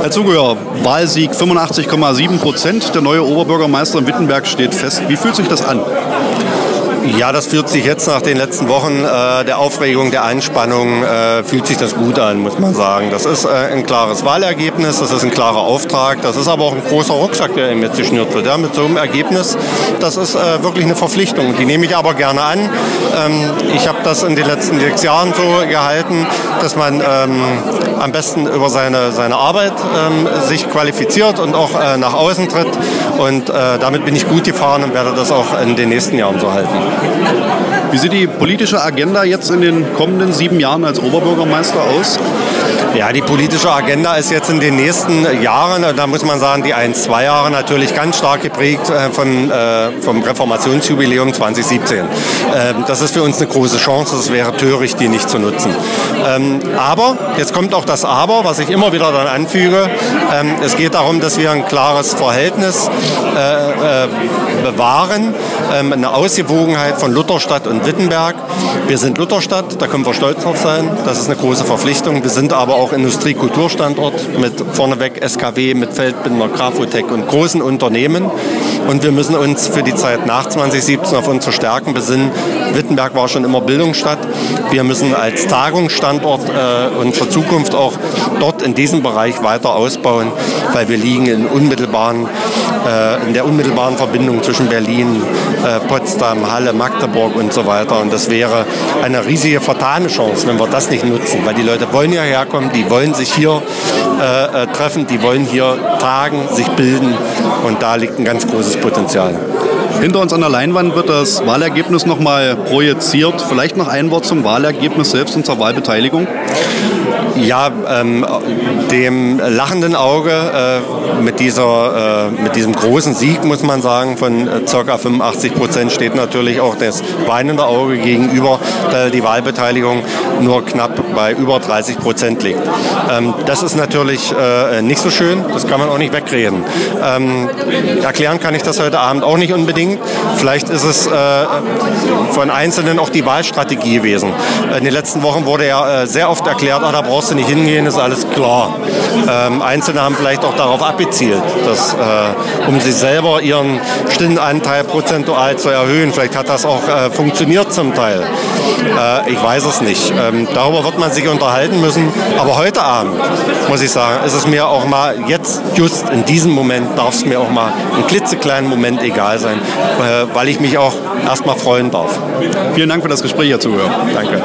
Herr Zugehör, Wahlsieg 85,7 Prozent. Der neue Oberbürgermeister in Wittenberg steht fest. Wie fühlt sich das an? Ja, das fühlt sich jetzt nach den letzten Wochen äh, der Aufregung, der Anspannung, äh, fühlt sich das gut an, muss man sagen. Das ist äh, ein klares Wahlergebnis, das ist ein klarer Auftrag, das ist aber auch ein großer Rucksack, der ihm jetzt geschnürt wird. Ja, mit so einem Ergebnis, das ist äh, wirklich eine Verpflichtung. Die nehme ich aber gerne an. Ähm, ich habe das in den letzten sechs Jahren so gehalten, dass man ähm, am besten über seine, seine Arbeit ähm, sich qualifiziert und auch äh, nach außen tritt. Und äh, damit bin ich gut gefahren und werde das auch in den nächsten Jahren so halten. Wie sieht die politische Agenda jetzt in den kommenden sieben Jahren als Oberbürgermeister aus? Ja, die politische Agenda ist jetzt in den nächsten Jahren, da muss man sagen, die ein, zwei Jahre natürlich ganz stark geprägt äh, von, äh, vom Reformationsjubiläum 2017. Ähm, das ist für uns eine große Chance, es wäre töricht, die nicht zu nutzen. Ähm, aber, jetzt kommt auch das Aber, was ich immer wieder dann anfüge, ähm, es geht darum, dass wir ein klares Verhältnis äh, bewahren, eine Ausgewogenheit von Lutherstadt und Wittenberg. Wir sind Lutherstadt, da können wir stolz drauf sein, das ist eine große Verpflichtung. Wir sind aber auch Industrie-Kulturstandort mit vorneweg SKW, mit Feldbinder, Grafotec und großen Unternehmen. Und wir müssen uns für die Zeit nach 2017 auf unsere Stärken besinnen. Wittenberg war schon immer Bildungsstadt. Wir müssen als Tagungsstandort äh, unsere Zukunft auch dort in diesem Bereich weiter ausbauen, weil wir liegen in, unmittelbaren, äh, in der unmittelbaren Verbindung zwischen Berlin, äh, Potsdam, Halle, Magdeburg und so weiter. Und das wäre eine riesige vertane Chance, wenn wir das nicht nutzen, weil die Leute wollen ja herkommen, die wollen sich hier äh, äh, treffen, die wollen hier tagen, sich bilden und da liegt ein ganz großes Potenzial. Hinter uns an der Leinwand wird das Wahlergebnis nochmal projiziert. Vielleicht noch ein Wort zum Wahlergebnis selbst und zur Wahlbeteiligung. Ja, ähm, dem lachenden Auge äh, mit, dieser, äh, mit diesem großen Sieg, muss man sagen, von äh, ca. 85 Prozent steht natürlich auch das weinende Auge gegenüber, da die Wahlbeteiligung nur knapp bei über 30 Prozent liegt. Ähm, das ist natürlich äh, nicht so schön, das kann man auch nicht wegreden. Ähm, erklären kann ich das heute Abend auch nicht unbedingt. Vielleicht ist es äh, von Einzelnen auch die Wahlstrategie gewesen. In den letzten Wochen wurde ja äh, sehr oft erklärt, ah, brauchst du nicht hingehen, ist alles klar. Ähm, Einzelne haben vielleicht auch darauf abgezielt, dass, äh, um sich selber ihren Stimmenanteil prozentual zu erhöhen. Vielleicht hat das auch äh, funktioniert zum Teil. Äh, ich weiß es nicht. Ähm, darüber wird man sich unterhalten müssen. Aber heute Abend, muss ich sagen, ist es mir auch mal jetzt, just in diesem Moment, darf es mir auch mal einen klitzekleinen Moment egal sein, äh, weil ich mich auch erst mal freuen darf. Vielen Dank für das Gespräch, Herr Zuhörer. Danke.